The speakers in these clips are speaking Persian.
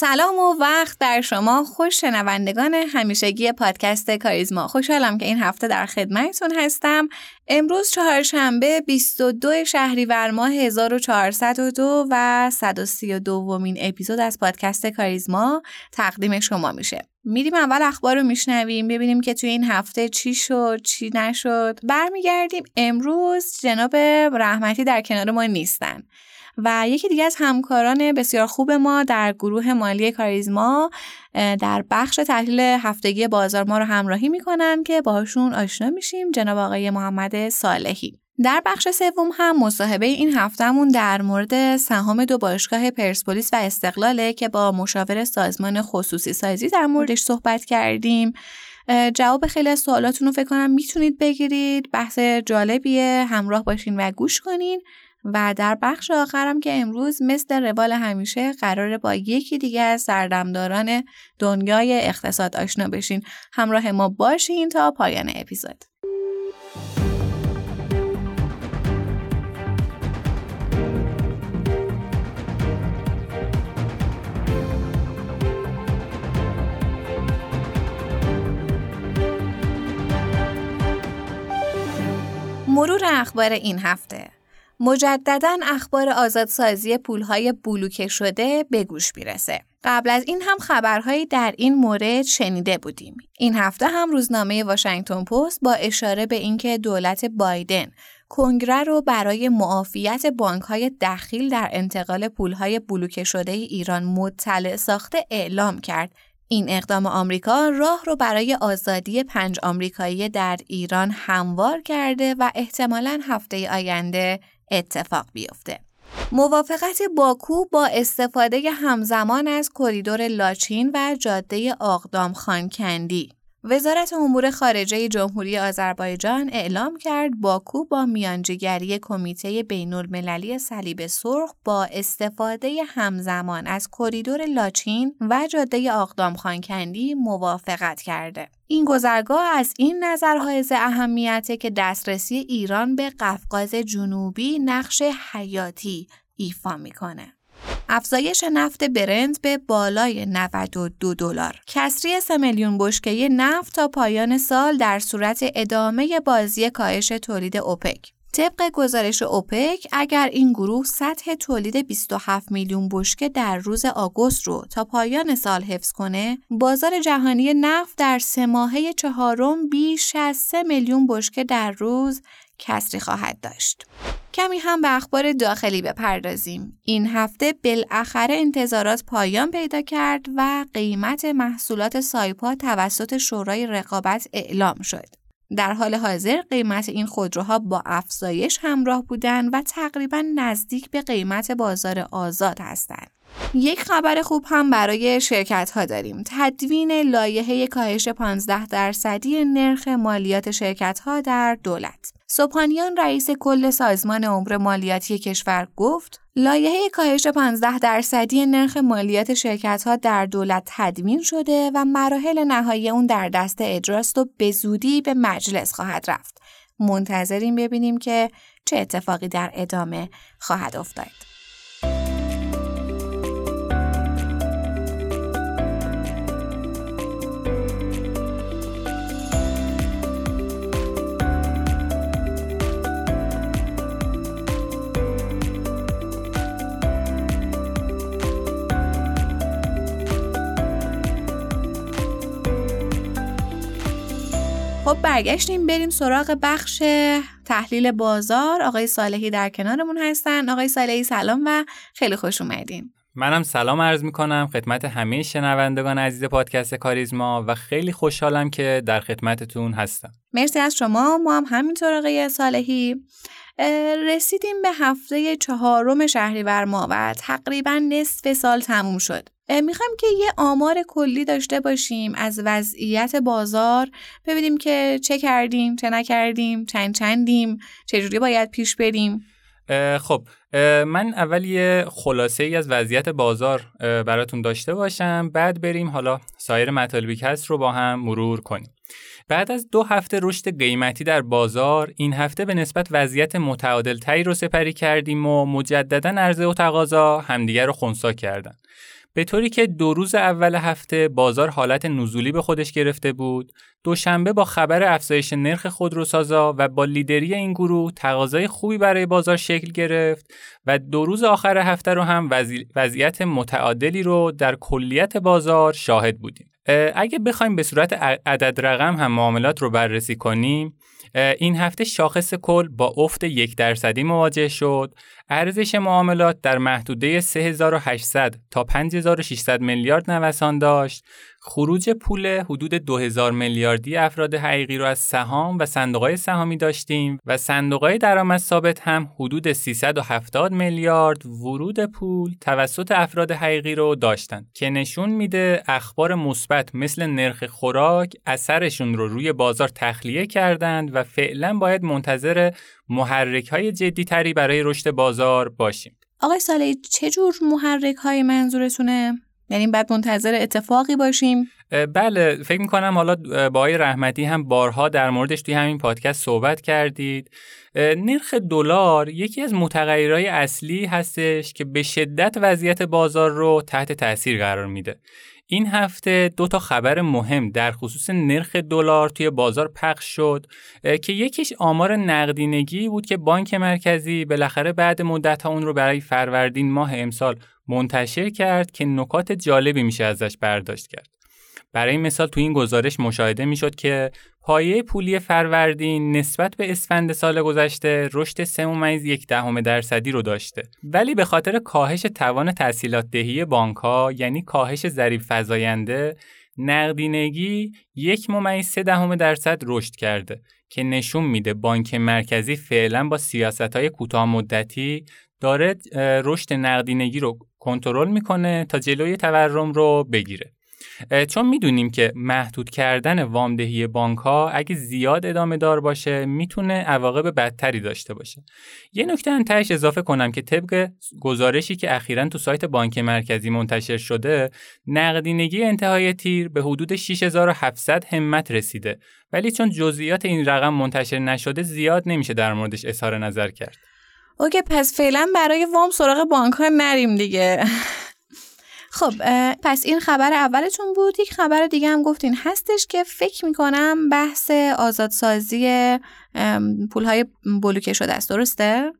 سلام و وقت در شما خوش شنوندگان همیشگی پادکست کاریزما. خوشحالم که این هفته در خدمتتون هستم. امروز چهارشنبه 22 شهریور ماه 1402 و 132 ومین اپیزود از پادکست کاریزما تقدیم شما میشه. میریم اول اخبار رو میشنویم ببینیم که توی این هفته چی شد چی نشد. برمیگردیم امروز جناب رحمتی در کنار ما نیستن. و یکی دیگه از همکاران بسیار خوب ما در گروه مالی کاریزما در بخش تحلیل هفتگی بازار ما رو همراهی می‌کنن که باهاشون آشنا میشیم. جناب آقای محمد صالحی. در بخش سوم هم مصاحبه این هفتهمون در مورد سهام دو باشگاه پرسپولیس و استقلاله که با مشاور سازمان خصوصی سازی در موردش صحبت کردیم. جواب خیلی از سوالاتون رو فکر کنم می‌تونید بگیرید. بحث جالبیه. همراه باشین و گوش کنین. و در بخش آخرم که امروز مثل روال همیشه قراره با یکی دیگه از سردمداران دنیای اقتصاد آشنا بشین. همراه ما باشین تا پایان اپیزود. مرور اخبار این هفته مجددا اخبار آزادسازی پولهای بلوکه شده به گوش می‌رسه. قبل از این هم خبرهایی در این مورد شنیده بودیم. این هفته هم روزنامه واشنگتن پست با اشاره به اینکه دولت بایدن کنگره رو برای معافیت بانکهای دخیل در انتقال پولهای بلوکه شده ایران مطلع ساخته اعلام کرد این اقدام آمریکا راه رو برای آزادی پنج آمریکایی در ایران هموار کرده و احتمالا هفته آینده اتفاق بیفته. موافقت باکو با استفاده همزمان از کریدور لاچین و جاده آقدام خانکندی وزارت امور خارجه جمهوری آذربایجان اعلام کرد باکو با میانجیگری کمیته بین المللی صلیب سرخ با استفاده همزمان از کریدور لاچین و جاده آقدام خانکندی موافقت کرده. این گذرگاه از این نظر حائز اهمیته که دسترسی ایران به قفقاز جنوبی نقش حیاتی ایفا می‌کنه. افزایش نفت برند به بالای 92 دلار. کسری 3 میلیون بشکه نفت تا پایان سال در صورت ادامه بازی کاهش تولید اوپک. طبق گزارش اوپک اگر این گروه سطح تولید 27 میلیون بشکه در روز آگوست رو تا پایان سال حفظ کنه بازار جهانی نفت در سه ماهه چهارم بیش از 3 میلیون بشکه در روز کسری خواهد داشت. کمی هم به اخبار داخلی بپردازیم. این هفته بالاخره انتظارات پایان پیدا کرد و قیمت محصولات سایپا توسط شورای رقابت اعلام شد. در حال حاضر قیمت این خودروها با افزایش همراه بودند و تقریبا نزدیک به قیمت بازار آزاد هستند. یک خبر خوب هم برای شرکت ها داریم. تدوین لایحه کاهش 15 درصدی نرخ مالیات شرکت ها در دولت. سوپانیان رئیس کل سازمان امور مالیاتی کشور گفت لایحه کاهش 15 درصدی نرخ مالیات شرکت ها در دولت تدوین شده و مراحل نهایی اون در دست اجراست و به زودی به مجلس خواهد رفت. منتظریم ببینیم که چه اتفاقی در ادامه خواهد افتاد. خب برگشتیم بریم سراغ بخش تحلیل بازار. آقای صالحی در کنارمون هستن. آقای صالحی سلام و خیلی خوش اومدین. منم سلام عرض می کنم خدمت همه شنوندگان عزیز پادکست کاریزما و خیلی خوشحالم که در خدمتتون هستم. مرسی از شما. ما هم همینطور آقای صالحی. رسیدیم به هفته چهارم شهریور ماه و تقریبا نصف سال تموم شد. می‌خوایم که یه آمار کلی داشته باشیم از وضعیت بازار. ببینیم که چه کردیم چه نکردیم چند چندیم چجوری باید پیش بریم. خب من اول یه خلاصه ای از وضعیت بازار براتون داشته باشم. بعد بریم حالا سایر مطالبی که هست رو با هم مرور کنیم. بعد از دو هفته رشد قیمتی در بازار این هفته به نسبت وضعیت متعادل تری رو سپری کردیم و مجددا عرضه و تقاضا همدیگر رو خونسا کردن. به طوری که دو روز اول هفته بازار حالت نزولی به خودش گرفته بود دوشنبه با خبر افزایش نرخ خودروسازا و با لیدری این گروه تقاضای خوبی برای بازار شکل گرفت و دو روز آخر هفته رو هم وضعیت متعادلی رو در کلیت بازار شاهد بودیم. اگه بخوایم به صورت عدد رقم هم معاملات رو بررسی کنیم این هفته شاخص کل با افت یک درصدی مواجه شد ارزش معاملات در محدوده 3800 تا 5600 میلیارد نوسان داشت. خروج پول حدود 2000 میلیاردی افراد حقیقی رو از سهام و صندوقهای سهامی داشتیم و صندوقهای درآمد ثابت هم حدود 370 میلیارد ورود پول توسط افراد حقیقی رو داشتند که نشون میده اخبار مثبت مثل نرخ خوراک اثرشون رو روی بازار تخلیه کردند و فعلا باید منتظر محرک های جدی تری برای رشد بازار باشیم. آقای سالی چه جور محرک های منظورتونه؟ یعنی بعد منتظر اتفاقی باشیم بله فکر می‌کنم حالا با آقای رحمتی هم بارها در موردش توی همین پادکست صحبت کردید نرخ دلار یکی از متغیرهای اصلی هستش که به شدت وضعیت بازار رو تحت تاثیر قرار میده این هفته دو تا خبر مهم در خصوص نرخ دلار توی بازار پخش شد که یکیش آمار نقدینگی بود که بانک مرکزی بالاخره بعد مدت ها اون رو برای فروردین ماه امسال منتشر کرد که نکات جالبی میشه ازش برداشت کرد. برای مثال تو این گزارش مشاهده می‌شد که پایه پولی فروردین نسبت به اسفند سال گذشته رشد 3 یک دهم درصدی رو داشته. ولی به خاطر کاهش توان تحصیلات دهی بانک ها یعنی کاهش ظریف فزاینده نقدینگی یک ممیز سه دهم درصد رشد کرده که نشون میده بانک مرکزی فعلا با سیاست های کوتاه مدتی داره رشد نقدینگی رو کنترل می‌کنه تا جلوی تورم رو بگیره. چون می‌دونیم که محدود کردن وامدهی بانک ها اگه زیاد ادامه دار باشه می‌تونه عواقب بدتری داشته باشه. یه نکته هم تهش اضافه کنم که طبق گزارشی که اخیرا تو سایت بانک مرکزی منتشر شده نقدینگی انتهای تیر به حدود 6700 همت رسیده. ولی چون جزئیات این رقم منتشر نشده زیاد نمیشه در موردش اظهار نظر کرد. اوکی پس فعلا برای وام سراغ بانک ها نریم دیگه. خب پس این خبر اولتون بود یک خبر دیگه هم گفتین هستش که فکر می‌کنم بحث آزادسازی پولهای بلوکه شده است درسته؟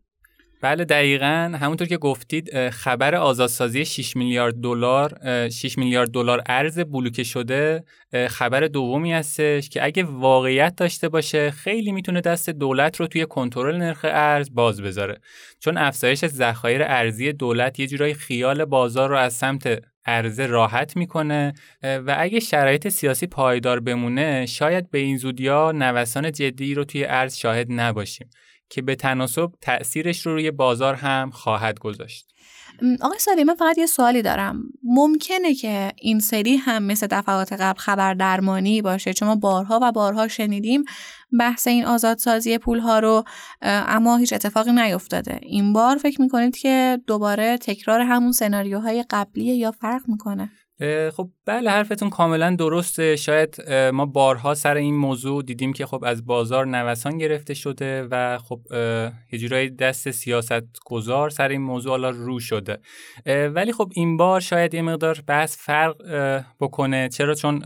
بله دقیقا. همونطور که گفتید خبر آزادسازی 6 میلیارد دلار 6 میلیارد دلار ارز بلوکه شده خبر دومی هستش که اگه واقعیت داشته باشه خیلی می‌تونه دست دولت رو توی کنترل نرخ ارز باز بذاره. چون افزایش ذخایر ارزی دولت یه جورایی خیال بازار رو از سمت عرضه راحت می‌کنه و اگه شرایط سیاسی پایدار بمونه شاید به این زودیا نوسان جدی رو توی ارز شاهد نباشیم. که به تناسب تأثیرش رو روی بازار هم خواهد گذاشت. آقای سالی من فقط یه سوالی دارم. ممکنه که این سری هم مثل دفعات قبل خبر درمانی باشه. چون ما بارها و بارها شنیدیم بحث این آزادسازی پول ها رو اما هیچ اتفاقی نیفتاده. این بار فکر می‌کنید که دوباره تکرار همون سناریوهای قبلیه یا فرق می‌کنه؟ خب بله حرفتون کاملا درسته. شاید ما بارها سر این موضوع دیدیم که خب از بازار نوسان گرفته شده و خب یه دست سیاست گذار سر این موضوع حالا رو شده. ولی خب این بار شاید یه مقدار بحث فرق بکنه. چرا؟ چون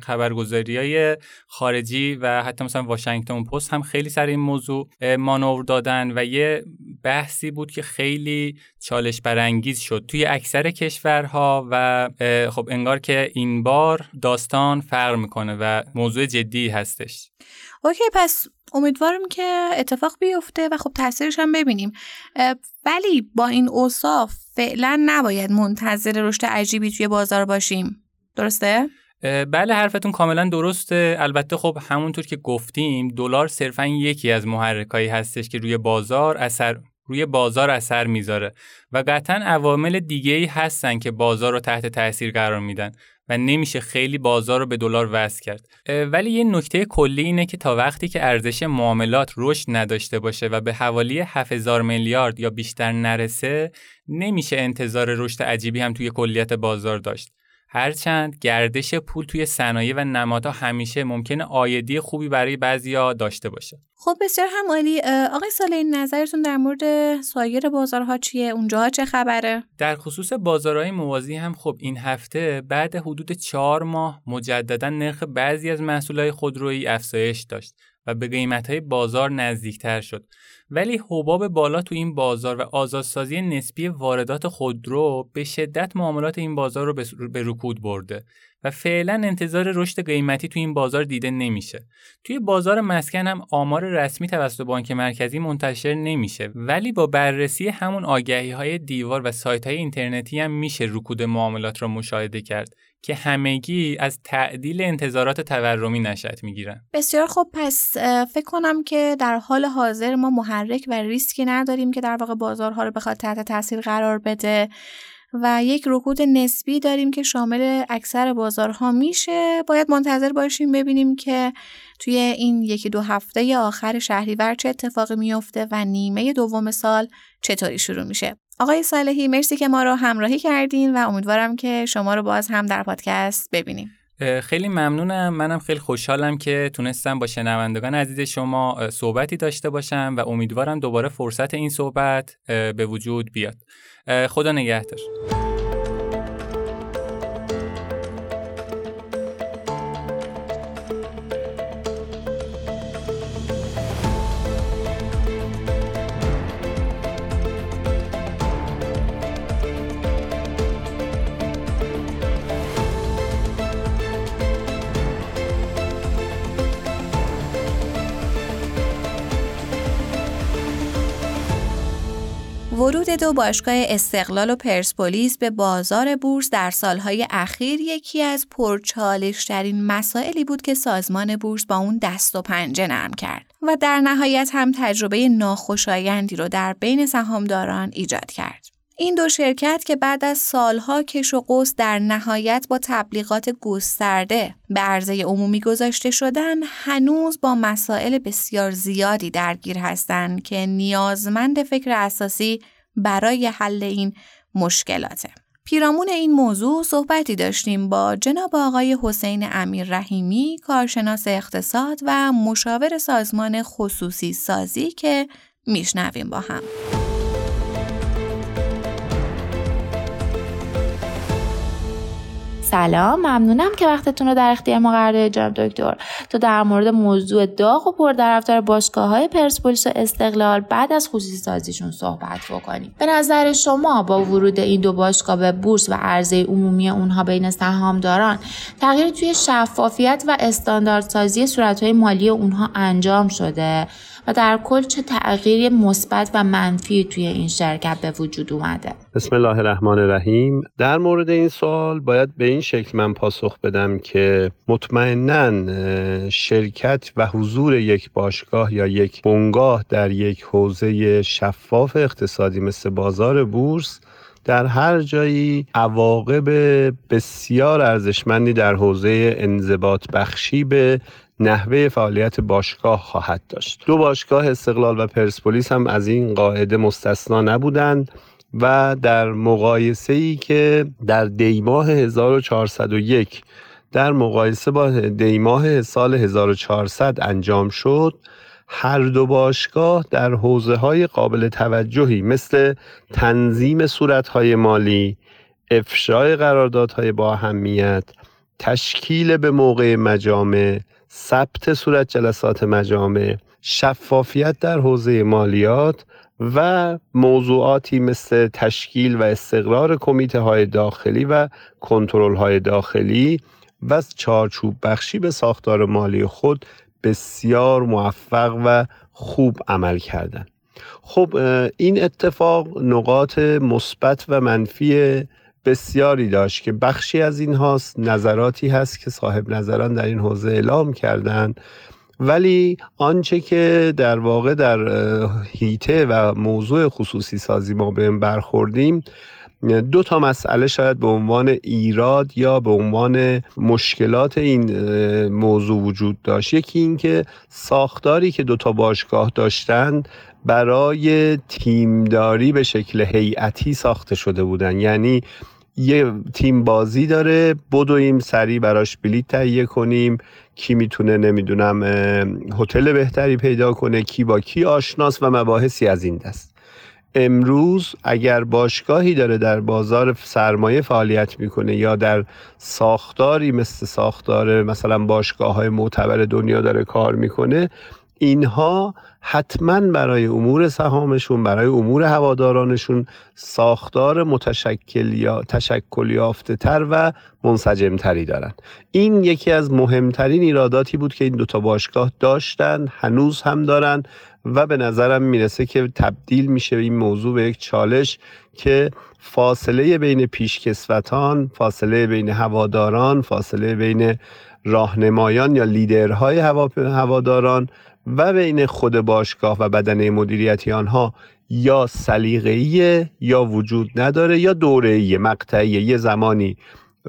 خبرگزاری های خارجی و حتی مثلا واشنگتن پست هم خیلی سر این موضوع مانور دادن و یه بحثی بود که خیلی چالش برانگیز شد توی اکثر کشورها و خب انگار که این بار داستان فرق می‌کنه و موضوع جدی هستش. اوکی پس امیدوارم که اتفاق بیفته و خب تاثیرش هم ببینیم. ولی با این اوصاف فعلا نباید منتظر رشد عجیبی توی بازار باشیم. درسته؟ بله حرفتون کاملا درسته. البته خب همونطور که گفتیم دلار صرفا یکی از محرکایی هستش که روی بازار اثر روی بازار اثر می‌ذاره و قطعا عوامل دیگه ای هستن که بازار رو تحت تاثیر قرار میدن و نمیشه خیلی بازار رو به دلار وصل کرد. ولی یه نکته کلی اینه که تا وقتی که ارزش معاملات رشد نداشته باشه و به حوالی 7000 میلیارد یا بیشتر نرسه نمیشه انتظار رشد عجیبی هم توی کلیت بازار داشت. هرچند گردش پول توی صنایع و نمادها همیشه ممکنه آیدی خوبی برای بعضیا داشته باشه. خب بسیار هم عالی آقای این نظرتون در مورد سایر بازارها چیه؟ اونجاها چه خبره؟ در خصوص بازارهای موازی هم خب این هفته بعد حدود چهار ماه مجددا نرخ بعضی از محصولات خودرویی افزایش داشت و به قیمتهای بازار نزدیکتر شد. ولی حباب بالا تو این بازار و آزادسازی نسبی واردات خودرو به شدت معاملات این بازار رو به رکود برده. و فعلا انتظار رشد قیمتی تو این بازار دیده نمیشه. توی بازار مسکن هم آمار رسمی توسط بانک مرکزی منتشر نمیشه ولی با بررسی همون آگهی های دیوار و سایت های اینترنتی هم میشه رکود معاملات را مشاهده کرد که همگی از تعدیل انتظارات تورمی نشأت می‌گیرن. بسیار خوب پس فکر کنم که در حال حاضر ما محرک و ریسکی نداریم که در واقع بازارها رو بخواد تحت تاثیر قرار بده و یک رکود نسبی داریم که شامل اکثر بازارها میشه. باید منتظر باشیم ببینیم که توی این یکی دو هفته آخر شهریور چه اتفاقی میفته و نیمه دوم سال چطوری شروع میشه. آقای صالحی مرسی که ما رو همراهی کردین و امیدوارم که شما رو باز هم در پادکست ببینیم. خیلی ممنونم. منم خیلی خوشحالم که تونستم با شنوندگان عزیز شما صحبتی داشته باشم و امیدوارم دوباره فرصت این صحبت به وجود بیاد. خدا نگهدار. ورود دو باشگاه استقلال و پرسپولیس به بازار بورس در سالهای اخیر یکی از پرچالشترین مسائلی بود که سازمان بورس با اون دست و پنجه نرم کرد و در نهایت هم تجربه ناخوشایندی رو در بین سهامداران ایجاد کرد. این دو شرکت که بعد از سالها کش و قوس در نهایت با تبلیغات گسترده به عرضه عمومی گذاشته شدن هنوز با مسائل بسیار زیادی درگیر هستند که نیازمند فکر اساسی برای حل این مشکلاته. پیرامون این موضوع صحبتی داشتیم با جناب آقای حسین امیر رحیمی کارشناس اقتصاد و مشاور سازمان خصوصی سازی که میشنویم با هم. سلام ممنونم که وقتتون رو در اختیار ما قرار دادید جناب دکتر. تا در مورد موضوع داغ و پرطرفدار باشگاه های پرسپولیس و استقلال بعد از خصوصی سازیشون صحبت بکنیم. به نظر شما با ورود این دو باشگاه به بورس و عرضه عمومی اونها بین سهامداران تغییر توی شفافیت و استانداردسازی صورتهای مالی اونها انجام شده؟ و در کل چه تغییر مثبت و منفی توی این شرکت به وجود اومده؟ بسم الله الرحمن الرحیم. در مورد این سوال باید به این شکل من پاسخ بدم که مطمئنا شرکت و حضور یک باشگاه یا یک بنگاه در یک حوزه شفاف اقتصادی مثل بازار بورس در هر جایی عواقب بسیار ارزشمندی در حوزه انضباط بخشی به نحوه فعالیت باشگاه خواهد داشت. دو باشگاه استقلال و پرسپولیس هم از این قاعده مستثنا نبودند و در مقایسه ای که در دیماه 1401 در مقایسه با دیماه سال 1400 انجام شد هر دو باشگاه در حوزه های قابل توجهی مثل تنظیم صورتهای مالی، افشای قراردادهای با اهمیت، تشکیل به موقع مجامع، ثبت صورت جلسات مجامع شفافیت در حوزه مالیات و موضوعاتی مثل تشکیل و استقرار کمیته های داخلی و کنترل های داخلی و چارچوب بخشی به ساختار مالی خود بسیار موفق و خوب عمل کردند. خب این اتفاق نقاط مثبت و منفی بسیاری داشت که بخشی از این هاست نظراتی هست که صاحب نظران در این حوزه اعلام کردند ولی آنچه که در واقع در هیته و موضوع خصوصی سازی ما به برخوردیم دو تا مسئله شاید به عنوان ایراد یا به عنوان مشکلات این موضوع وجود داشت. یکی اینکه ساختاری که دو تا باشگاه داشتند برای تیمداری به شکل هیئتی ساخته شده بودن. یعنی یه تیم بازی داره بدویم سریع براش بلیت تهیه کنیم. کی می‌تونه نمی‌دونم هتل بهتری پیدا کنه کی با کی آشناس و مباحثی از این دست. امروز اگر باشگاهی داره در بازار سرمایه فعالیت می‌کنه یا در ساختاری مثل ساختار مثلا باشگاه های معتبر دنیا داره کار می‌کنه اینها حتما برای امور سهامشون برای امور هوادارانشون ساختار متشکل یا تشکل یافته تر و منسجم تری دارن. این یکی از مهمترین ایراداتی بود که این دوتا باشگاه داشتن هنوز هم دارن و به نظرم می‌رسه که تبدیل میشه این موضوع به یک چالش که فاصله بین پیشکسوتان فاصله بین هواداران فاصله بین راهنمایان یا لیدرهای هواداران و بین خود باشگاه و بدنه مدیریتی آنها یا سلیقه‌ای یا وجود نداره یا دوره‌ای مقطعی یه زمانی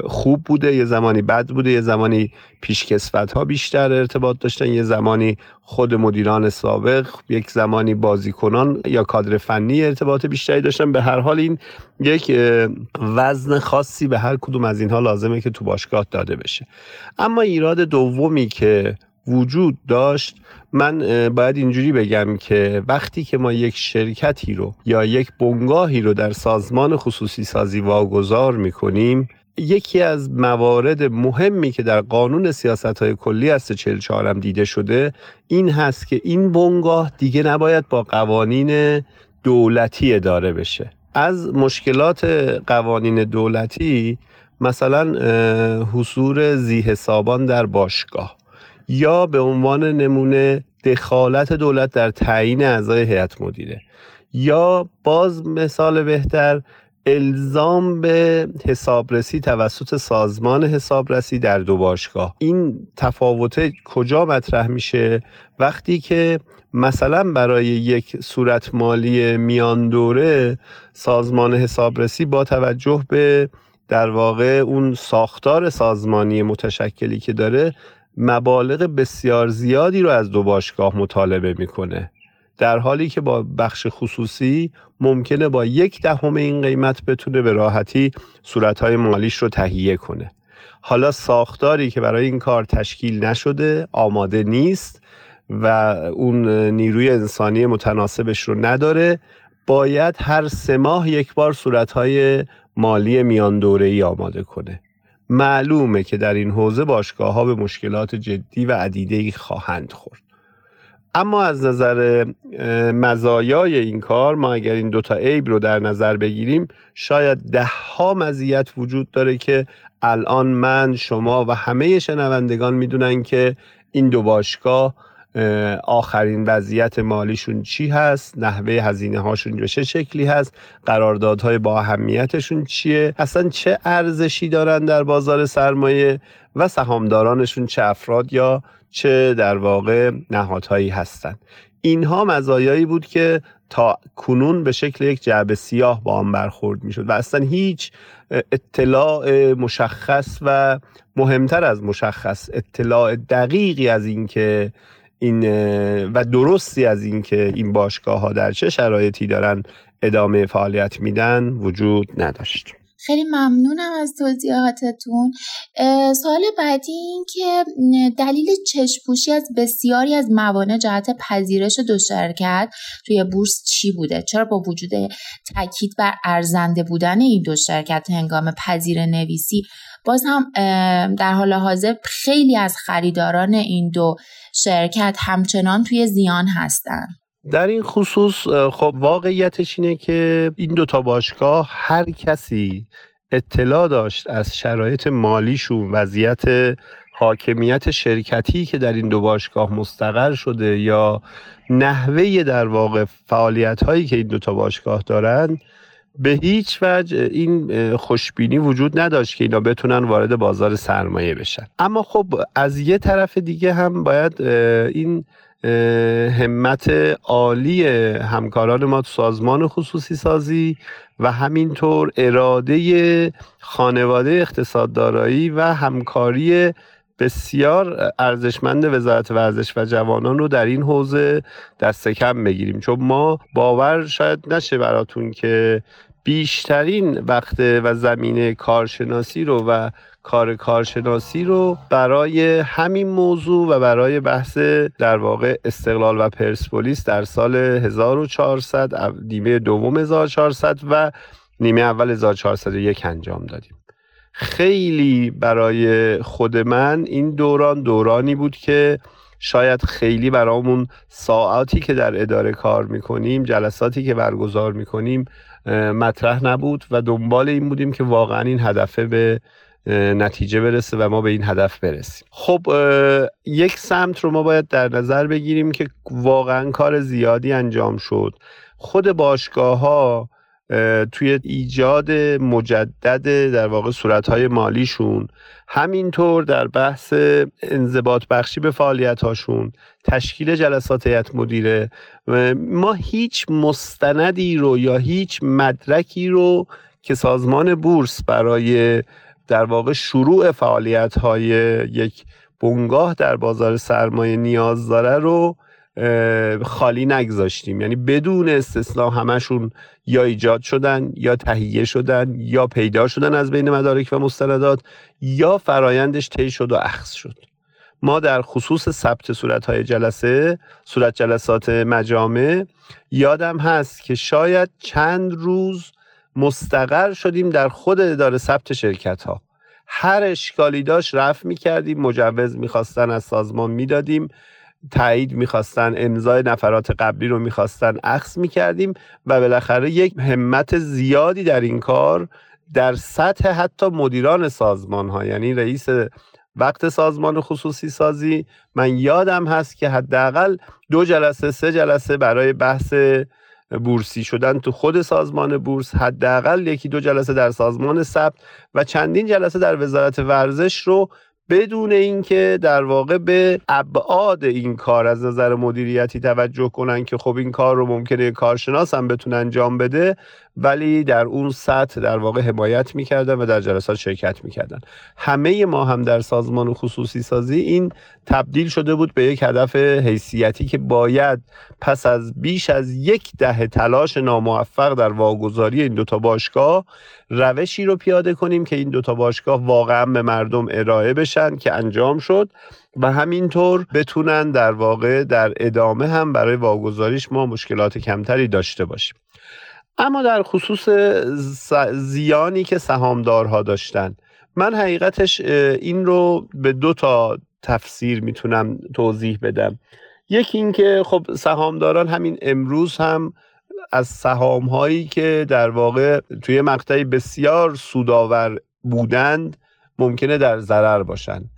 خوب بوده یه زمانی بد بوده یه زمانی پیشکسوت ها بیشتر ارتباط داشتن یه زمانی خود مدیران سابق یک زمانی بازیکنان یا کادر فنی ارتباط بیشتری داشتن. به هر حال این یک وزن خاصی به هر کدوم از اینها لازمه که تو باشگاه داده بشه. اما ایراد دومی که وجود داشت من باید اینجوری بگم که وقتی که ما یک شرکتی رو یا یک بنگاهی رو در سازمان خصوصی سازی واگذار می‌کنیم یکی از موارد مهمی که در قانون سیاست های کلی است 44 هم دیده شده این هست که این بنگاه دیگه نباید با قوانین دولتی اداره بشه. از مشکلات قوانین دولتی مثلا حصور زی حسابان در باشگاه. یا به عنوان نمونه دخالت دولت در تعیین اعضای هیئت مدیره. یا باز مثال بهتر الزام به حسابرسی توسط سازمان حسابرسی در دو باشگاه. این تفاوت کجا مطرح میشه؟ وقتی که مثلا برای یک صورت مالی میان دوره سازمان حسابرسی با توجه به در واقع اون ساختار سازمانی متشکلی که داره مبالغ بسیار زیادی رو از دو باشگاه مطالبه می‌کنه. در حالی که با بخش خصوصی ممکنه با یک دهم این قیمت بتونه به راحتی صورتهای مالیش رو تهیه کنه. حالا ساختاری که برای این کار تشکیل نشده آماده نیست و اون نیروی انسانی متناسبش رو نداره باید هر سه ماه یک بار صورتهای مالی میان دوره ای آماده کنه. معلومه که در این حوزه باشگاه ها به مشکلات جدی و عدیده خواهند خورد. اما از نظر مزایای این کار ما اگر این دوتا عیب رو در نظر بگیریم شاید ده ها مزیت وجود داره که الان من شما و همه شنوندگان می‌دونن که این دو باشگاه آخرین وضعیت مالیشون چی هست؟ نحوه هزینه هاشون به چه شکلی هست؟ قراردادهای با اهمیتشون چیه؟ اصلا چه ارزشی دارن در بازار سرمایه و سهامدارانشون چه افراد یا چه در واقع نهادهایی هستند اینها مزایایی بود که تا کنون به شکل یک جعبه سیاه با آن برخورد می‌شد و اصلا هیچ اطلاع مشخص و مهمتر از مشخص اطلاع دقیقی از اینکه این و درستی از اینکه این باشگاه ها در چه شرایطی دارن ادامه فعالیت میدن وجود نداشت. خیلی ممنونم از توضیحاتتون. سوال بعدی این که دلیل چشپوشی از بسیاری از موانع جهت پذیرش دو شرکت توی بورس چی بوده؟ چرا با وجود تاکید بر ارزنده بودن این دو شرکت هنگام پذیر نویسی باز هم در حال حاضر خیلی از خریداران این دو شرکت همچنان توی زیان هستن. در این خصوص خب واقعیتش اینه که این دوتا باشگاه هر کسی اطلاع داشت از شرایط مالیشون وضعیت حاکمیت شرکتی که در این دو باشگاه مستقر شده یا نحوه در واقع فعالیت هایی که این دوتا باشگاه دارند به هیچ وجه این خوشبینی وجود نداشت که اینا بتونن وارد بازار سرمایه بشن. اما خب از یه طرف دیگه هم باید این همت عالی همکاران ما تو سازمان خصوصی سازی و همینطور اراده خانواده اقتصاددارایی و همکاری بسیار ارزشمند وزارت ورزش و جوانان رو در این حوزه دست کم بگیریم. چون ما باور شاید نشه براتون که بیشترین وقت و زمینه کارشناسی رو و کار کارشناسی رو برای همین موضوع و برای بحث در واقع استقلال و پرسپولیس در سال 1400 نیمه دوم 1400 و نیمه اول 1401 انجام دادیم. خیلی برای خود من این دوران دورانی بود که شاید خیلی برامون ساعتی که در اداره کار می‌کنیم جلساتی که برگزار می‌کنیم مطرح نبود و دنبال این بودیم که واقعا این هدفه به نتیجه برسه و ما به این هدف برسیم. خب یک سمت رو ما باید در نظر بگیریم که واقعا کار زیادی انجام شد. خود باشگاه ها توی ایجاد مجدد در واقع صورتهای مالیشون همینطور در بحث انضباط بخشی به فعالیت هاشون تشکیل جلسات هیئت مدیره ما هیچ مستندی رو یا هیچ مدرکی رو که سازمان بورس برای در واقع شروع فعالیت های یک بنگاه در بازار سرمایه نیاز داره رو خالی نگذاشتیم. یعنی بدون استثنا همشون یا ایجاد شدن یا تهیه شدن یا پیدا شدن از بین مدارک و مستندات یا فرایندش طی شد و اخذ شد. ما در خصوص ثبت صورتهای جلسه صورت جلسات مجامع یادم هست که شاید چند روز مستقر شدیم در خود اداره ثبت شرکت ها هر اشکالی داشت رفت می کردیم مجوز می‌خواستن از سازمان می‌دادیم تایید می‌خواستن امضای نفرات قبلی رو می‌خواستن عکس می‌کردیم و بالاخره یک همت زیادی در این کار در سطح حتی مدیران سازمان ها یعنی رئیس وقت سازمان خصوصی سازی. من یادم هست که حداقل دو جلسه سه جلسه برای بحث بورسی شدن تو خود سازمان بورس حداقل یکی دو جلسه در سازمان ثبت و چندین جلسه در وزارت ورزش رو بدون اینکه در واقع به ابعاد این کار از نظر مدیریتی توجه کنن که خب این کار رو ممکنه کارشناس هم بتونه انجام بده. ولی در اون سطح در واقع حمایت می‌کردن و در جلسات شرکت می‌کردن. همه ما هم در سازمان خصوصی سازی این تبدیل شده بود به یک هدف حیثیتی که باید پس از بیش از یک دهه تلاش ناموفق در واگذاری این دوتا باشگاه روشی رو پیاده کنیم که این دوتا باشگاه واقعا به مردم ارائه بشن که انجام شد و همینطور بتونن در واقع در ادامه هم برای واگذاریش ما مشکلات کمتری داشته باشیم. اما در خصوص زیانی که سهامدارها داشتن. من حقیقتش این رو به دو تا تفسیر می‌تونم توضیح بدم. یکی اینکه خب سهامداران همین امروز هم از سهام هایی که در واقع توی مقطعی بسیار سودآور بودند ممکنه در ضرر باشند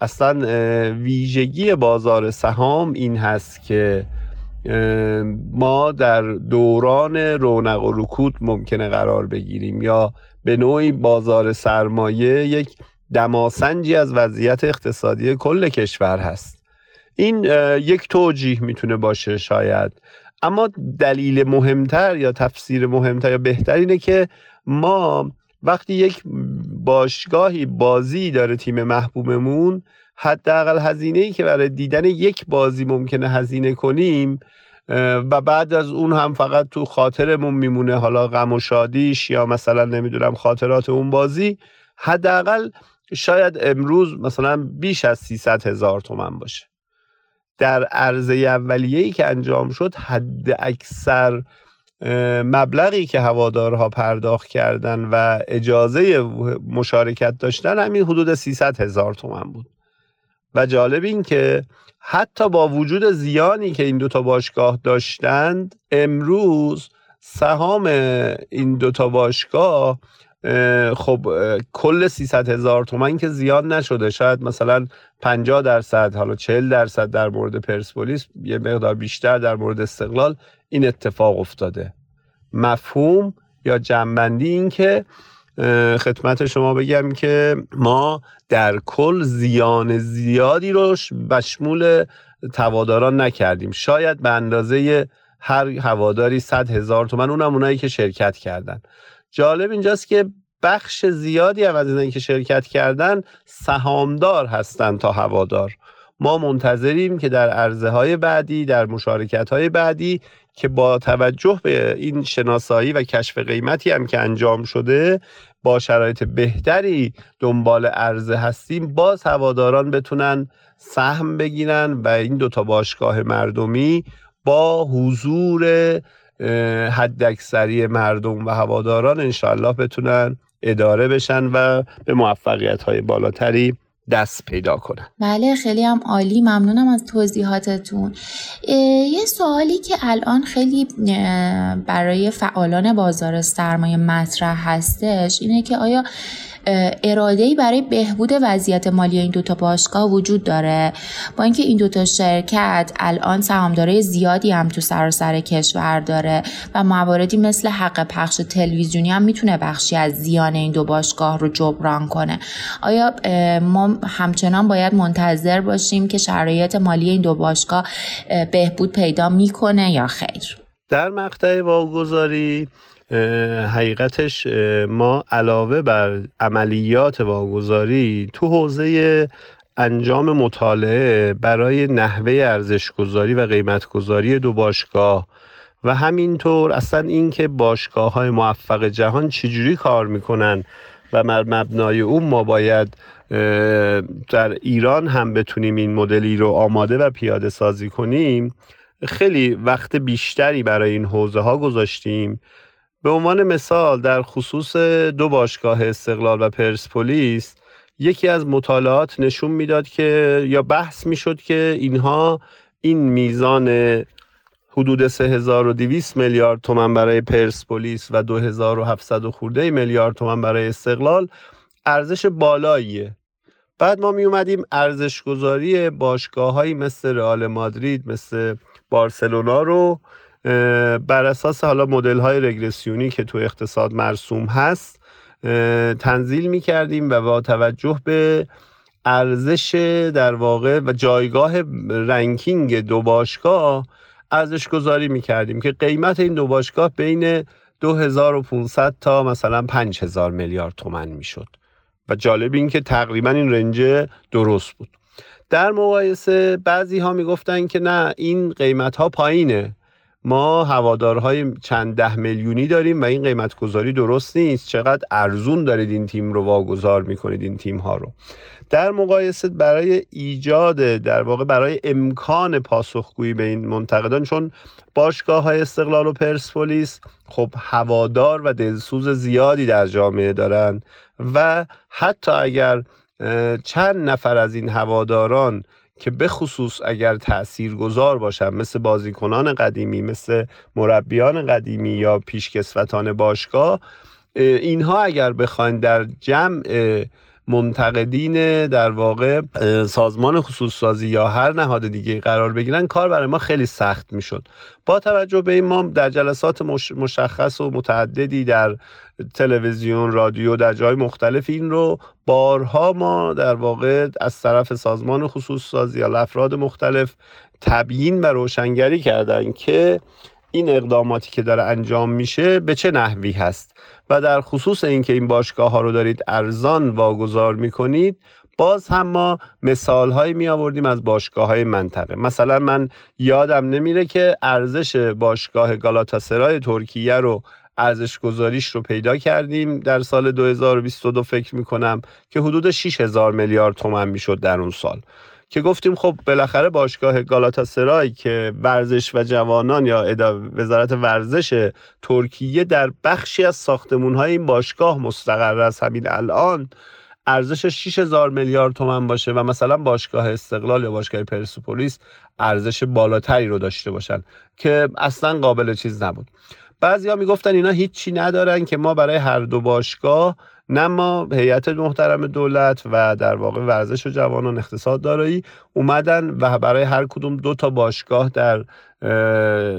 اصلا ویژگی بازار سهام این هست که ما در دوران رونق و رکود ممکنه قرار بگیریم یا به نوعی بازار سرمایه یک دماسنجی از وضعیت اقتصادی کل کشور هست. این یک توجیه می‌تونه باشه شاید. اما دلیل مهمتر یا تفسیر مهمتر یا بهتر اینه که ما وقتی یک باشگاهی بازی داره تیم محبوبمون حداقل هزینه ای که برای دیدن یک بازی ممکنه هزینه کنیم و بعد از اون هم فقط تو خاطرمون میمونه حالا غم و شادیش یا مثلا نمی‌دونم خاطرات اون بازی حداقل شاید امروز مثلا بیش از 300 هزار تومن باشه. در عرضه اولیه ای که انجام شد حد اکثر مبلغی که هوادارها پرداخت کردن و اجازه مشارکت داشتن همین حدود 300 هزار تومن بود. و جالب این که حتی با وجود زیانی که این دوتا باشگاه داشتند امروز سهام این دوتا باشگاه خب کل 300 هزار تومن که زیاد نشده. شاید مثلا 50 درصد حالا 40 درصد در مورد پرسپولیس یه مقدار بیشتر در مورد استقلال این اتفاق افتاده. مفهوم یا جنبندی این که خدمت شما بگم که ما در کل زیان زیادی رو بشمول تواداران نکردیم. شاید به اندازه هر هواداری صد هزار تومن اونم اونایی که شرکت کردن. جالب اینجاست که بخش زیادی از اینایی که شرکت کردن سهامدار هستند تا هوادار. ما منتظریم که در عرضه های بعدی در مشارکت های بعدی که با توجه به این شناسایی و کشف قیمتی هم که انجام شده با شرایط بهتری دنبال عرضه هستیم باز هواداران بتونن سهم بگیرن و این دوتا باشگاه مردمی با حضور حداکثری مردم و هواداران انشاءالله بتونن اداره بشن و به موفقیت های بالاتری دست پیدا کنن بله خیلی هم عالی. ممنونم از توضیحاتتون. یه سوالی که الان خیلی برای فعالان بازار سرمایه مطرح هستش اینه که آیا ای برای بهبود وضعیت مالی این دوتا باشگاه وجود داره. با اینکه این دوتا شرکت الان سهامدارای زیادی هم تو سراسر کشور داره و مواردی مثل حق پخش تلویزیونی هم می‌تونه بخشی از زیان این دو باشگاه رو جبران کنه. آیا ما همچنان باید منتظر باشیم که شرایط مالی این دو باشگاه بهبود پیدا می‌کنه یا خیر؟ در مقطع واگذاری حقیقتش ما علاوه بر عملیات واگذاری تو حوزه انجام مطالعه برای نحوه ارزشگذاری و قیمتگذاری دو باشگاه و همینطور اصلا اینکه باشگاه های موفق جهان چجوری کار می‌کنن و مبنای اون ما باید در ایران هم بتونیم این مدلی رو آماده و پیاده سازی کنیم خیلی وقت بیشتری برای این حوزه ها گذاشتیم. به عنوان مثال در خصوص دو باشگاه استقلال و پرسپولیس یکی از مطالعات نشون می‌داد که یا بحث می‌شد که اینها این میزان حدود 3200 میلیارد تومن برای پرسپولیس و 2700 خورده میلیارد تومن برای استقلال ارزش بالاییه. بعد ما می اومدیم ارزش گذاری باشگاه مثل رئال مادرید مثل بارسلونا رو بر اساس حالا مدل های رگرسیونی که تو اقتصاد مرسوم هست تنزیل می کردیم و با توجه به ارزش در واقع و جایگاه رنکینگ دو باشگاه ارزش گذاری می کردیم که قیمت این دو باشگاه بین 2500 تا مثلا 5000 میلیارد تومن می شد و جالب این که تقریبا این رنج درست بود. در مقایسه بعضی ها می گفتن که نه این قیمت ها پایینه. ما هوادارهای چند ده میلیونی داریم و این قیمت گذاری درست نیست. چقدر ارزون دارید این تیم رو واگذار می‌کنید این تیم ها رو. در مقایسه برای ایجاد در واقع برای امکان پاسخگویی به این منتقدان چون باشگاه های استقلال و پرسپولیس خب هوادار و دلسوز زیادی در جامعه دارند و حتی اگر چند نفر از این هواداران که به خصوص اگر تأثیر گذار باشن مثل بازیکنان قدیمی مثل مربیان قدیمی یا پیشکسوتان باشگاه اینها اگر بخواین در جمع منتقدین در واقع سازمان خصوص سازی یا هر نهاد دیگه قرار بگیرن کار برای ما خیلی سخت می‌شد. با توجه به این ما در جلسات مشخص و متعددی در تلویزیون رادیو در جای مختلف این رو بارها ما در واقع از طرف سازمان خصوص سازی یا افراد مختلف تبیین و روشنگری کردن که این اقداماتی که داره انجام میشه به چه نحوی هست. و در خصوص اینکه این باشگاه ها رو دارید ارزان واگذار می‌کنید باز هم ما مثال هایی می آوردیم از باشگاه های منطقه. مثلا من یادم نمیره که ارزش باشگاه گالاتاسرای ترکیه رو ارزش گذاریش رو پیدا کردیم در سال 2022 فکر می کنم که حدود 6000 میلیارد تومن می‌شد در اون سال. که گفتیم خب بالاخره باشگاه گالاتاسرای که ورزش و جوانان یا وزارت ورزش ترکیه در بخشی از ساختمون های این باشگاه مستقر است. همین الان ارزش 6000 میلیارد تومن باشه و مثلا باشگاه استقلال یا باشگاه پرسپولیس ارزش بالاتری رو داشته باشن که اصلا قابل چیز نبود. بعضیا می‌گفتن اینا هیچی ندارن که ما برای هر دو باشگاه نه ما هیئت محترم دولت و در واقع ورزش و جوانان اقتصاد دارایی اومدن و برای هر کدوم دو تا باشگاه در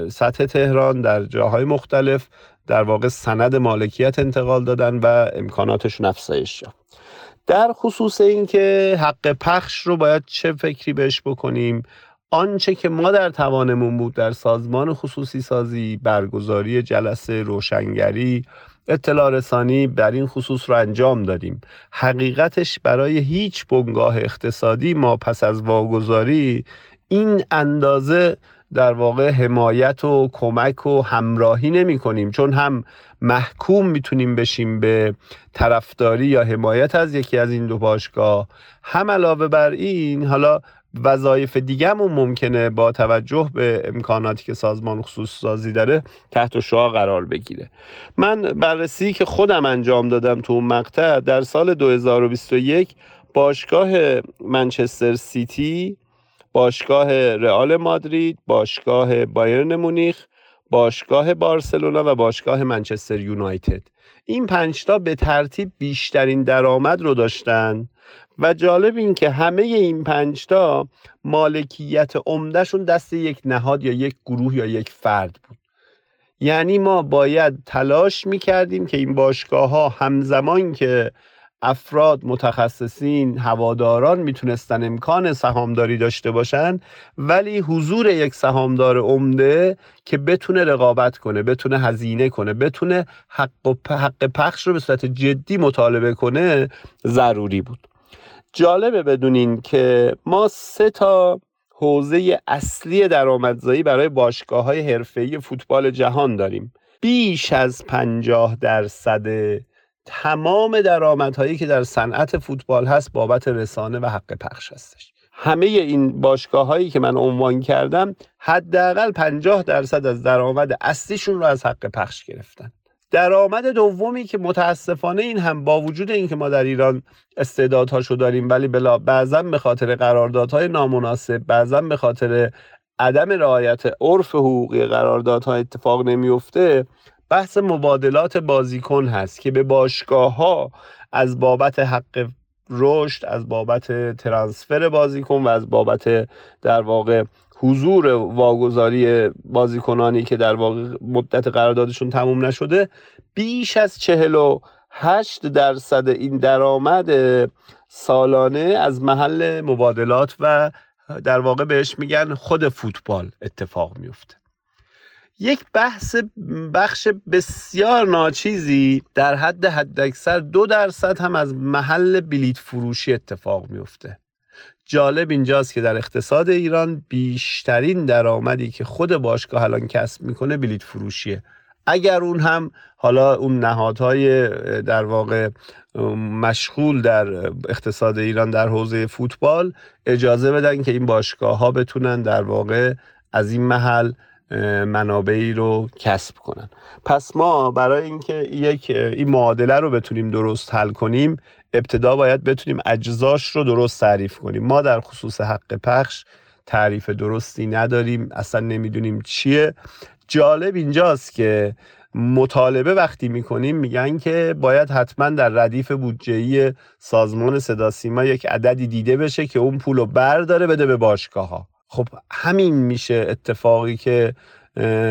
سطح تهران در جاهای مختلف در واقع سند مالکیت انتقال دادن و امکاناتشون افزایش یافت. در خصوص اینکه حق پخش رو باید چه فکری بهش بکنیم آنچه که ما در توانمون بود در سازمان خصوصی سازی برگزاری جلسه روشنگری اطلاع رسانی بر این خصوص رو انجام دادیم. حقیقتش برای هیچ بنگاه اقتصادی ما پس از واگذاری این اندازه در واقع حمایت و کمک و همراهی نمی کنیم. چون هم محکوم می‌تونیم بشیم به طرفداری یا حمایت از یکی از این دو باشگاه. هم علاوه بر این حالا وظایف دیگهمون ممکنه با توجه به امکاناتی که سازمان خصوص سازی داره تحت شعا قرار بگیره. من بررسی که خودم انجام دادم تو اون مقطع در سال 2021 باشگاه منچستر سیتی باشگاه رئال مادرید باشگاه بایرن مونیخ باشگاه بارسلونا و باشگاه منچستر یونایتد. این پنجتا به ترتیب بیشترین درآمد رو داشتن و جالب این که همه این پنجتا مالکیت عمدهشون دست یک نهاد یا یک گروه یا یک فرد بود. یعنی ما باید تلاش می‌کردیم که این باشگاه ها همزمان که افراد متخصصین هواداران می‌تونستن امکان سهامداری داشته باشن ولی حضور یک سهامدار عمده که بتونه رقابت کنه بتونه هزینه کنه بتونه حق, و حق پخش رو به صورت جدی مطالبه کنه ضروری بود. جالبه بدونین که ما سه تا حوزه اصلی درآمدزایی برای باشگاه های حرفه‌ای فوتبال جهان داریم. بیش از پنجاه درصد تمام درآمدهایی که در صنعت فوتبال هست بابت رسانه و حق پخش هستش. همه این باشگاه هایی که من عنوان کردم حداقل 50 درصد از درآمد اصلیشون رو از حق پخش گرفتن. درآمد دومی که متاسفانه این هم با وجود اینکه ما در ایران استعدادهاشو داریم ولی بلا بعضا به خاطر قراردادهای نامناسب بعضا به خاطر عدم رعایت عرف حقوقی قراردادها اتفاق نمیفته بحث مبادلات بازیکن هست که به باشگاه ها از بابت حق رشد از بابت ترانسفر بازیکن و از بابت در واقع حضور واگذاری بازیکنانی که در واقع مدت قراردادشون تموم نشده بیش از چهل و هشت درصد این درآمد سالانه از محل مبادلات و در واقع بهش میگن خود فوتبال اتفاق میفته. یک بحث بخش بسیار ناچیزی در حد حداکثر دو درصد هم از محل بلیت فروشی اتفاق میفته. جالب اینجاست که در اقتصاد ایران بیشترین درآمدی که خود باشگاه الان کسب می‌کنه بلیت فروشیه. اگر اون هم حالا اون نهادهای در واقع مشغول در اقتصاد ایران در حوزه فوتبال اجازه بدن که این باشگاه ها بتونن در واقع از این محل منابعی رو کسب کنن. پس ما برای اینکه یک این معادله رو بتونیم درست حل کنیم ابتدا باید بتونیم اجزاش رو درست تعریف کنیم. ما در خصوص حق پخش تعریف درستی نداریم اصلا نمی‌دونیم چیه. جالب اینجاست که مطالبه وقتی می‌کنیم میگن که باید حتما در ردیف بودجهی سازمان صدا سیما یک عددی دیده بشه که اون پول رو برداره بده به باشگاه ها خب همین میشه اتفاقی که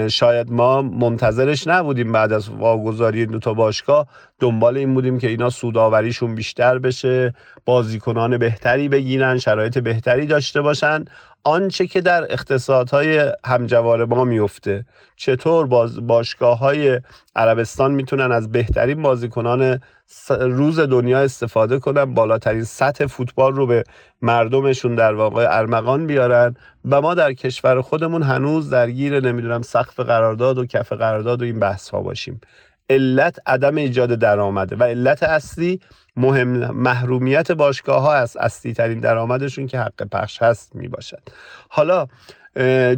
شاید ما منتظرش نبودیم بعد از واگذاری دو تا باشگاه دنبال این بودیم که اینا سوداوریشون بیشتر بشه بازیکنان بهتری بگیرن شرایط بهتری داشته باشن. آنچه که در اقتصادهای همجوار ما میفته. چطور باز باشگاه های عربستان می‌تونن از بهترین بازیکنان روز دنیا استفاده کنن بالاترین سطح فوتبال رو به مردمشون در واقع ارمغان بیارن و ما در کشور خودمون هنوز درگیر نمی‌دونم سقف قرارداد و کف قرارداد و این بحث ها باشیم. علت عدم ایجاد درآمده و علت اصلی مهم محرومیت باشگاه ها از اصلی ترین درآمدشون که حق پخش هست می باشد حالا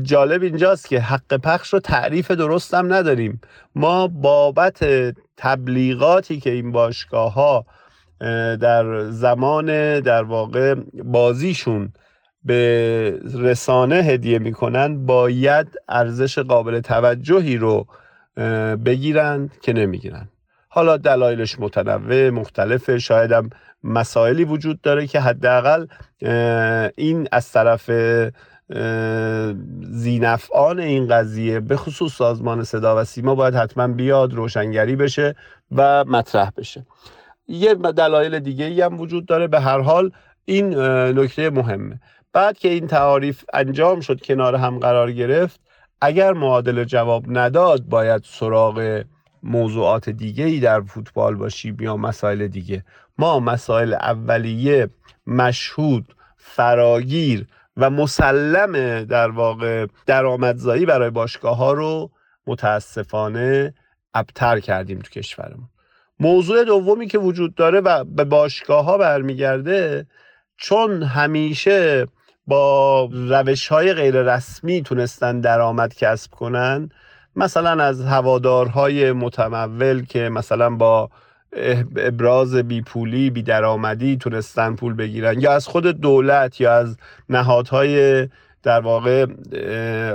جالب اینجاست که حق پخش رو تعریف درستم نداریم. ما بابت تبلیغاتی که این باشگاه ها در زمان در واقع بازیشون به رسانه هدیه می‌کنن باید ارزش قابل توجهی رو بگیرن که نمی‌گیرن. حالا دلایلش متنوع مختلفه. شاید مسائلی وجود داره که حداقل این از طرف زینفعان این قضیه به خصوص سازمان صدا و سیما باید حتما بیاد روشنگری بشه و مطرح بشه. یه دلایل دیگه ای هم وجود داره. به هر حال این نکته مهمه. بعد که این تعاریف انجام شد کنار هم قرار گرفت اگر معادل جواب نداد باید سراغ موضوعات دیگه ای در فوتبال باشیم یا مسائل دیگه. ما مسائل اولیه مشهود فراگیر و مسلم در واقع درآمدزایی برای باشگاه ها رو متاسفانه ابتر کردیم تو کشورمون. موضوع دومی که وجود داره و به باشگاه ها برمیگرده چون همیشه با روش های غیر رسمی تونستن درآمد کسب کنن. مثلا از هوادارهای متمول که مثلا با ابراز بی پولی بی درآمدی تونستن پول بگیرن. یا از خود دولت یا از نهادهای در واقع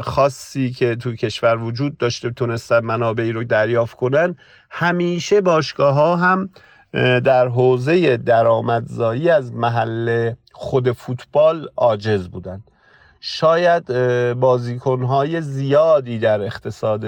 خاصی که تو کشور وجود داشته تونستن منابعی رو دریافت کنن. همیشه باشگاه ها هم در حوزه درآمدزایی از محل خود فوتبال عاجز بودن. شاید بازیکنهای زیادی در اقتصاد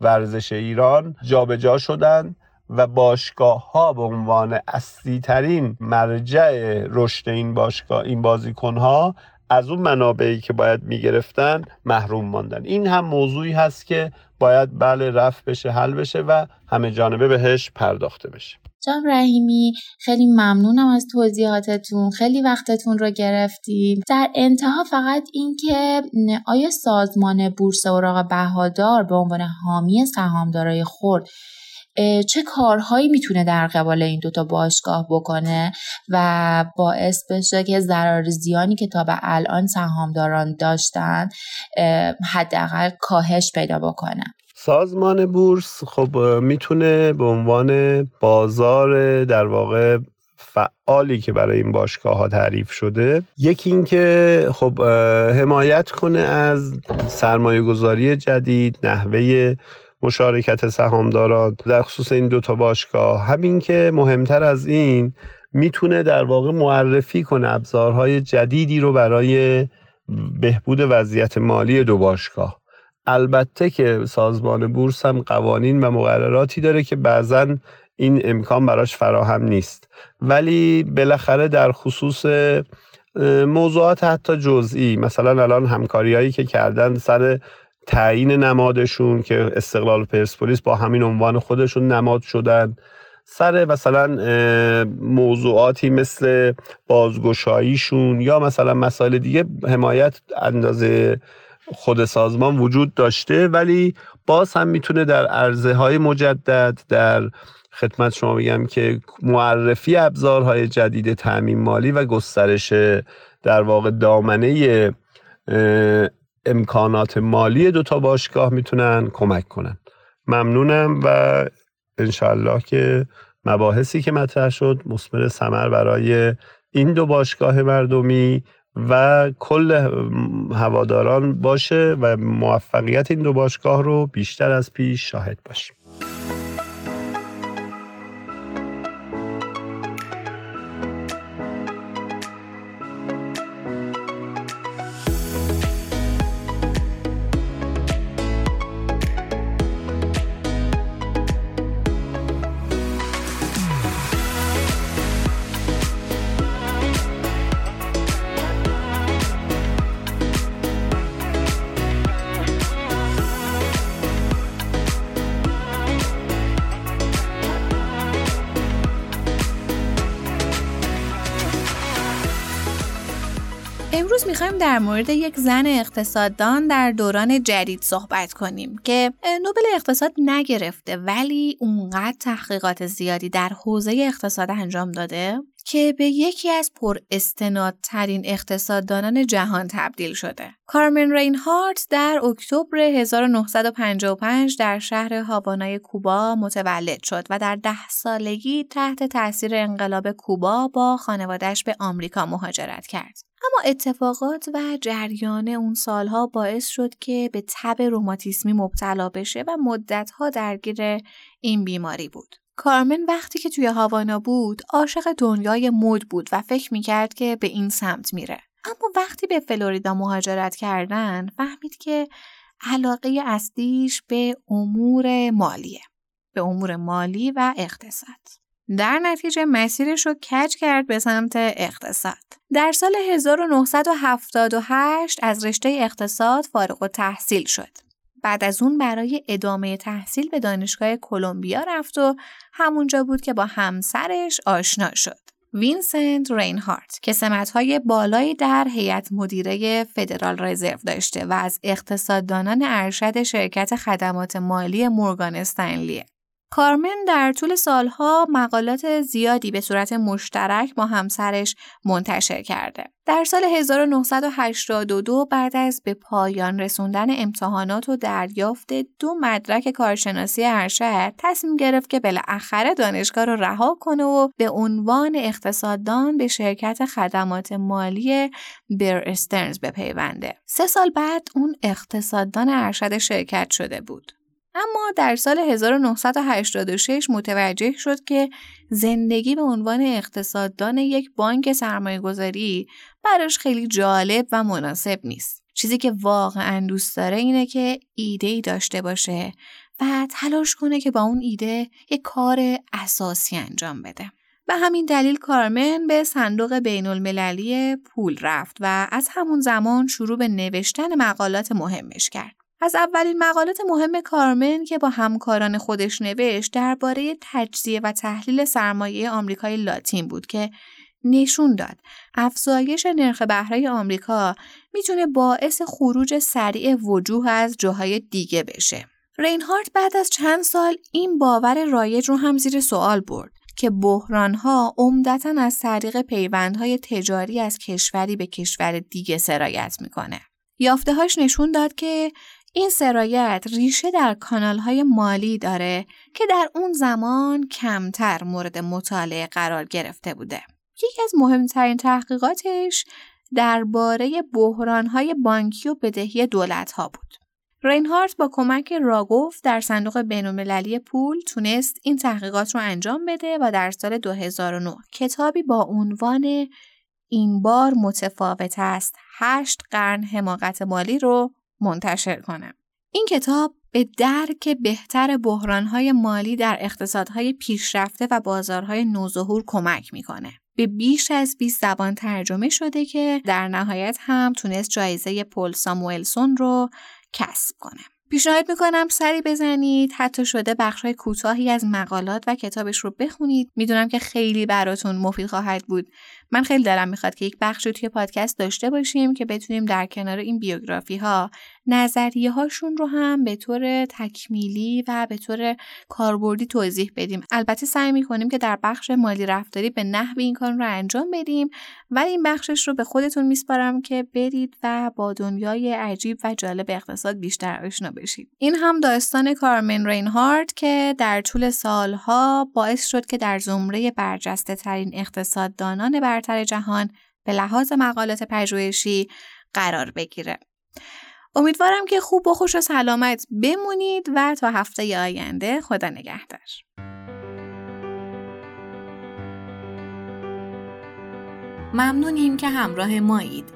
ورزش ایران جابجا جا شدن و باشگاه ها به عنوان اصلی ترین مرجع رشد این باشگاه این بازیکن ها از اون منابعی که باید می‌گرفتن محروم ماندن. این هم موضوعی هست که باید بله رفت بشه حل بشه و همه جانبه بهش پرداخته بشه. جام رحیمی خیلی ممنونم از توضیحاتتون. خیلی وقتتون رو گرفتیم. در انتها فقط اینکه آیا سازمان بورس اوراق بهادار به عنوان حامی سهامدارای خود چه کارهایی می‌تونه در قبال این دوتا باشگاه بکنه و باعث بشه که ضرر زیانی که تا به الان سهامداران داشتن حداقل کاهش پیدا بکنه؟ سازمان بورس خب می‌تونه به عنوان بازار در واقع فعالی که برای این باشگاه ها تعریف شده یکی اینکه خب حمایت کنه از سرمایه گذاری جدید نحوه مشارکت سهامداران در خصوص این دوتا باشگاه. همین که مهمتر از این می‌تونه در واقع معرفی کنه ابزارهای جدیدی رو برای بهبود وضعیت مالی دو باشگاه. البته که سازمان بورس هم قوانین و مقرراتی داره که بعضا این امکان براش فراهم نیست. ولی بالاخره در خصوص موضوعات حتی جزئی مثلا الان همکاریهایی که کردن سر تعیین نمادشون که استقلال پرسپولیس با همین عنوان خودشون نماد شدن سر مثلا موضوعاتی مثل بازگشاییشون یا مثلا مسائل دیگه حمایت اندازه خود سازمان وجود داشته ولی باز هم می‌تونه در عرضه های مجدد در خدمت شما بگم که معرفی ابزارهای جدید تعمین مالی و گسترش در واقع دامنه امکانات مالی دوتا باشگاه می‌تونن کمک کنن. ممنونم و انشالله که مباحثی که مطرح شد مثمر ثمر برای این دو باشگاه مردمی و کل هواداران باشه و موفقیت این دو باشگاه رو بیشتر از پیش شاهد باشیم. می‌خوایم در مورد یک زن اقتصاددان در دوران جدید صحبت کنیم که نوبل اقتصاد نگرفته ولی اونقدر تحقیقات زیادی در حوزه اقتصاد انجام داده؟ که به یکی از پر استنادترین اقتصاددانان جهان تبدیل شده. کارمن رینهارت در اکتبر 1955 در شهر هاوانای کوبا متولد شد و در ده سالگی تحت تاثیر انقلاب کوبا با خانوادش به آمریکا مهاجرت کرد. اما اتفاقات و جریان اون سالها باعث شد که به تب روماتیسمی مبتلا بشه و مدتها درگیر این بیماری بود. کارمن وقتی که توی هاوانا بود عاشق دنیای مد بود و فکر می‌کرد که به این سمت میره. اما وقتی به فلوریدا مهاجرت کردن فهمید که علاقه اصلیش به امور مالیه به امور مالی و اقتصاد در نتیجه مسیرش رو کج کرد به سمت اقتصاد. در سال 1978 از رشته اقتصاد فارغ و تحصیل شد. بعد از اون برای ادامه تحصیل به دانشگاه کلمبیا رفت و همونجا بود که با همسرش آشنا شد. وینسنت رینهارت که سمتهای بالایی در هیئت مدیره فدرال رزرو داشته و از اقتصاددانان ارشد شرکت خدمات مالی مورگان استنلیه. کارمن در طول سالها مقالات زیادی به صورت مشترک با همسرش منتشر کرده. در سال 1982 بعد از به پایان رسوندن امتحانات و دریافت دو مدرک کارشناسی ارشد تصمیم گرفت که بالاخره دانشگاه را رها کنه و به عنوان اقتصاددان به شرکت خدمات مالی بر استرنز بپیونده. سه سال بعد اون اقتصاددان ارشد شرکت شده بود. اما در سال 1986 متوجه شد که زندگی به عنوان اقتصاددان یک بانک سرمایه گذاری براش خیلی جالب و مناسب نیست. چیزی که واقعا دوست داره اینه که ایده ای داشته باشه و تلاش کنه که با اون ایده یک کار اساسی انجام بده. به همین دلیل کارمن به صندوق بین المللی پول رفت و از همون زمان شروع به نوشتن مقالات مهمش کرد. از اولین مقالات مهم کارمن که با همکاران خودش نوشت درباره تجزیه و تحلیل سرمایه آمریکای لاتین بود که نشون داد افزایش نرخ بهره آمریکا می‌تونه باعث خروج سریع وجوه از جاهای دیگه بشه. رینهارت بعد از چند سال این باور رایج رو هم زیر سوال برد که بحرانها عمدتا از طریق پیوندهای تجاری از کشوری به کشور دیگه سرایت می‌کنه. یافتههاش نشون داد که این سرایت ریشه در کانال های مالی داره که در اون زمان کمتر مورد مطالعه قرار گرفته بوده. یکی از مهمترین تحقیقاتش درباره بحران های بانکی و بدهی دولت ها بود. رینهارت با کمک راگوف در صندوق بینالمللی پول تونست این تحقیقات رو انجام بده و در سال 2009 کتابی با عنوان این بار متفاوت است هشت قرن حماقت مالی رو منتشر کنم. این کتاب به درک بهتر بحرانهای مالی در اقتصادهای پیشرفته و بازارهای نوظهور کمک می‌کنه. به بیش از 20 زبان ترجمه شده که در نهایت هم تونست جایزه پل ساموئلسون رو کسب کنه. پیشنهاد می‌کنم سری بزنید حتی شده بخشای کوتاهی از مقالات و کتابش رو بخونید می‌دونم که خیلی براتون مفید خواهد بود من خیلی دلم می‌خواد که یک بخش رو توی پادکست داشته باشیم که بتونیم در کنار این بیوگرافی ها نظریه هاشون رو هم به طور تکمیلی و به طور کاربردی توضیح بدیم. البته سعی می‌کنیم که در بخش مالی رفتاری به نحو این کار رو انجام بدیم ولی این بخشش رو به خودتون میسپارم که برید و با دنیای عجیب و جالب اقتصاد بیشتر آشنا بشید. این هم داستان کارمن رینهارد که در طول سالها باعث شد که در زمره برجسته ترین اقتصاددانان برتر جهان به لحاظ مقالات پژوهشی قرار بگیره. امیدوارم که خوب و خوش و سلامت بمونید و تا هفته آینده خدا نگهدار. ممنونیم که همراه مایید.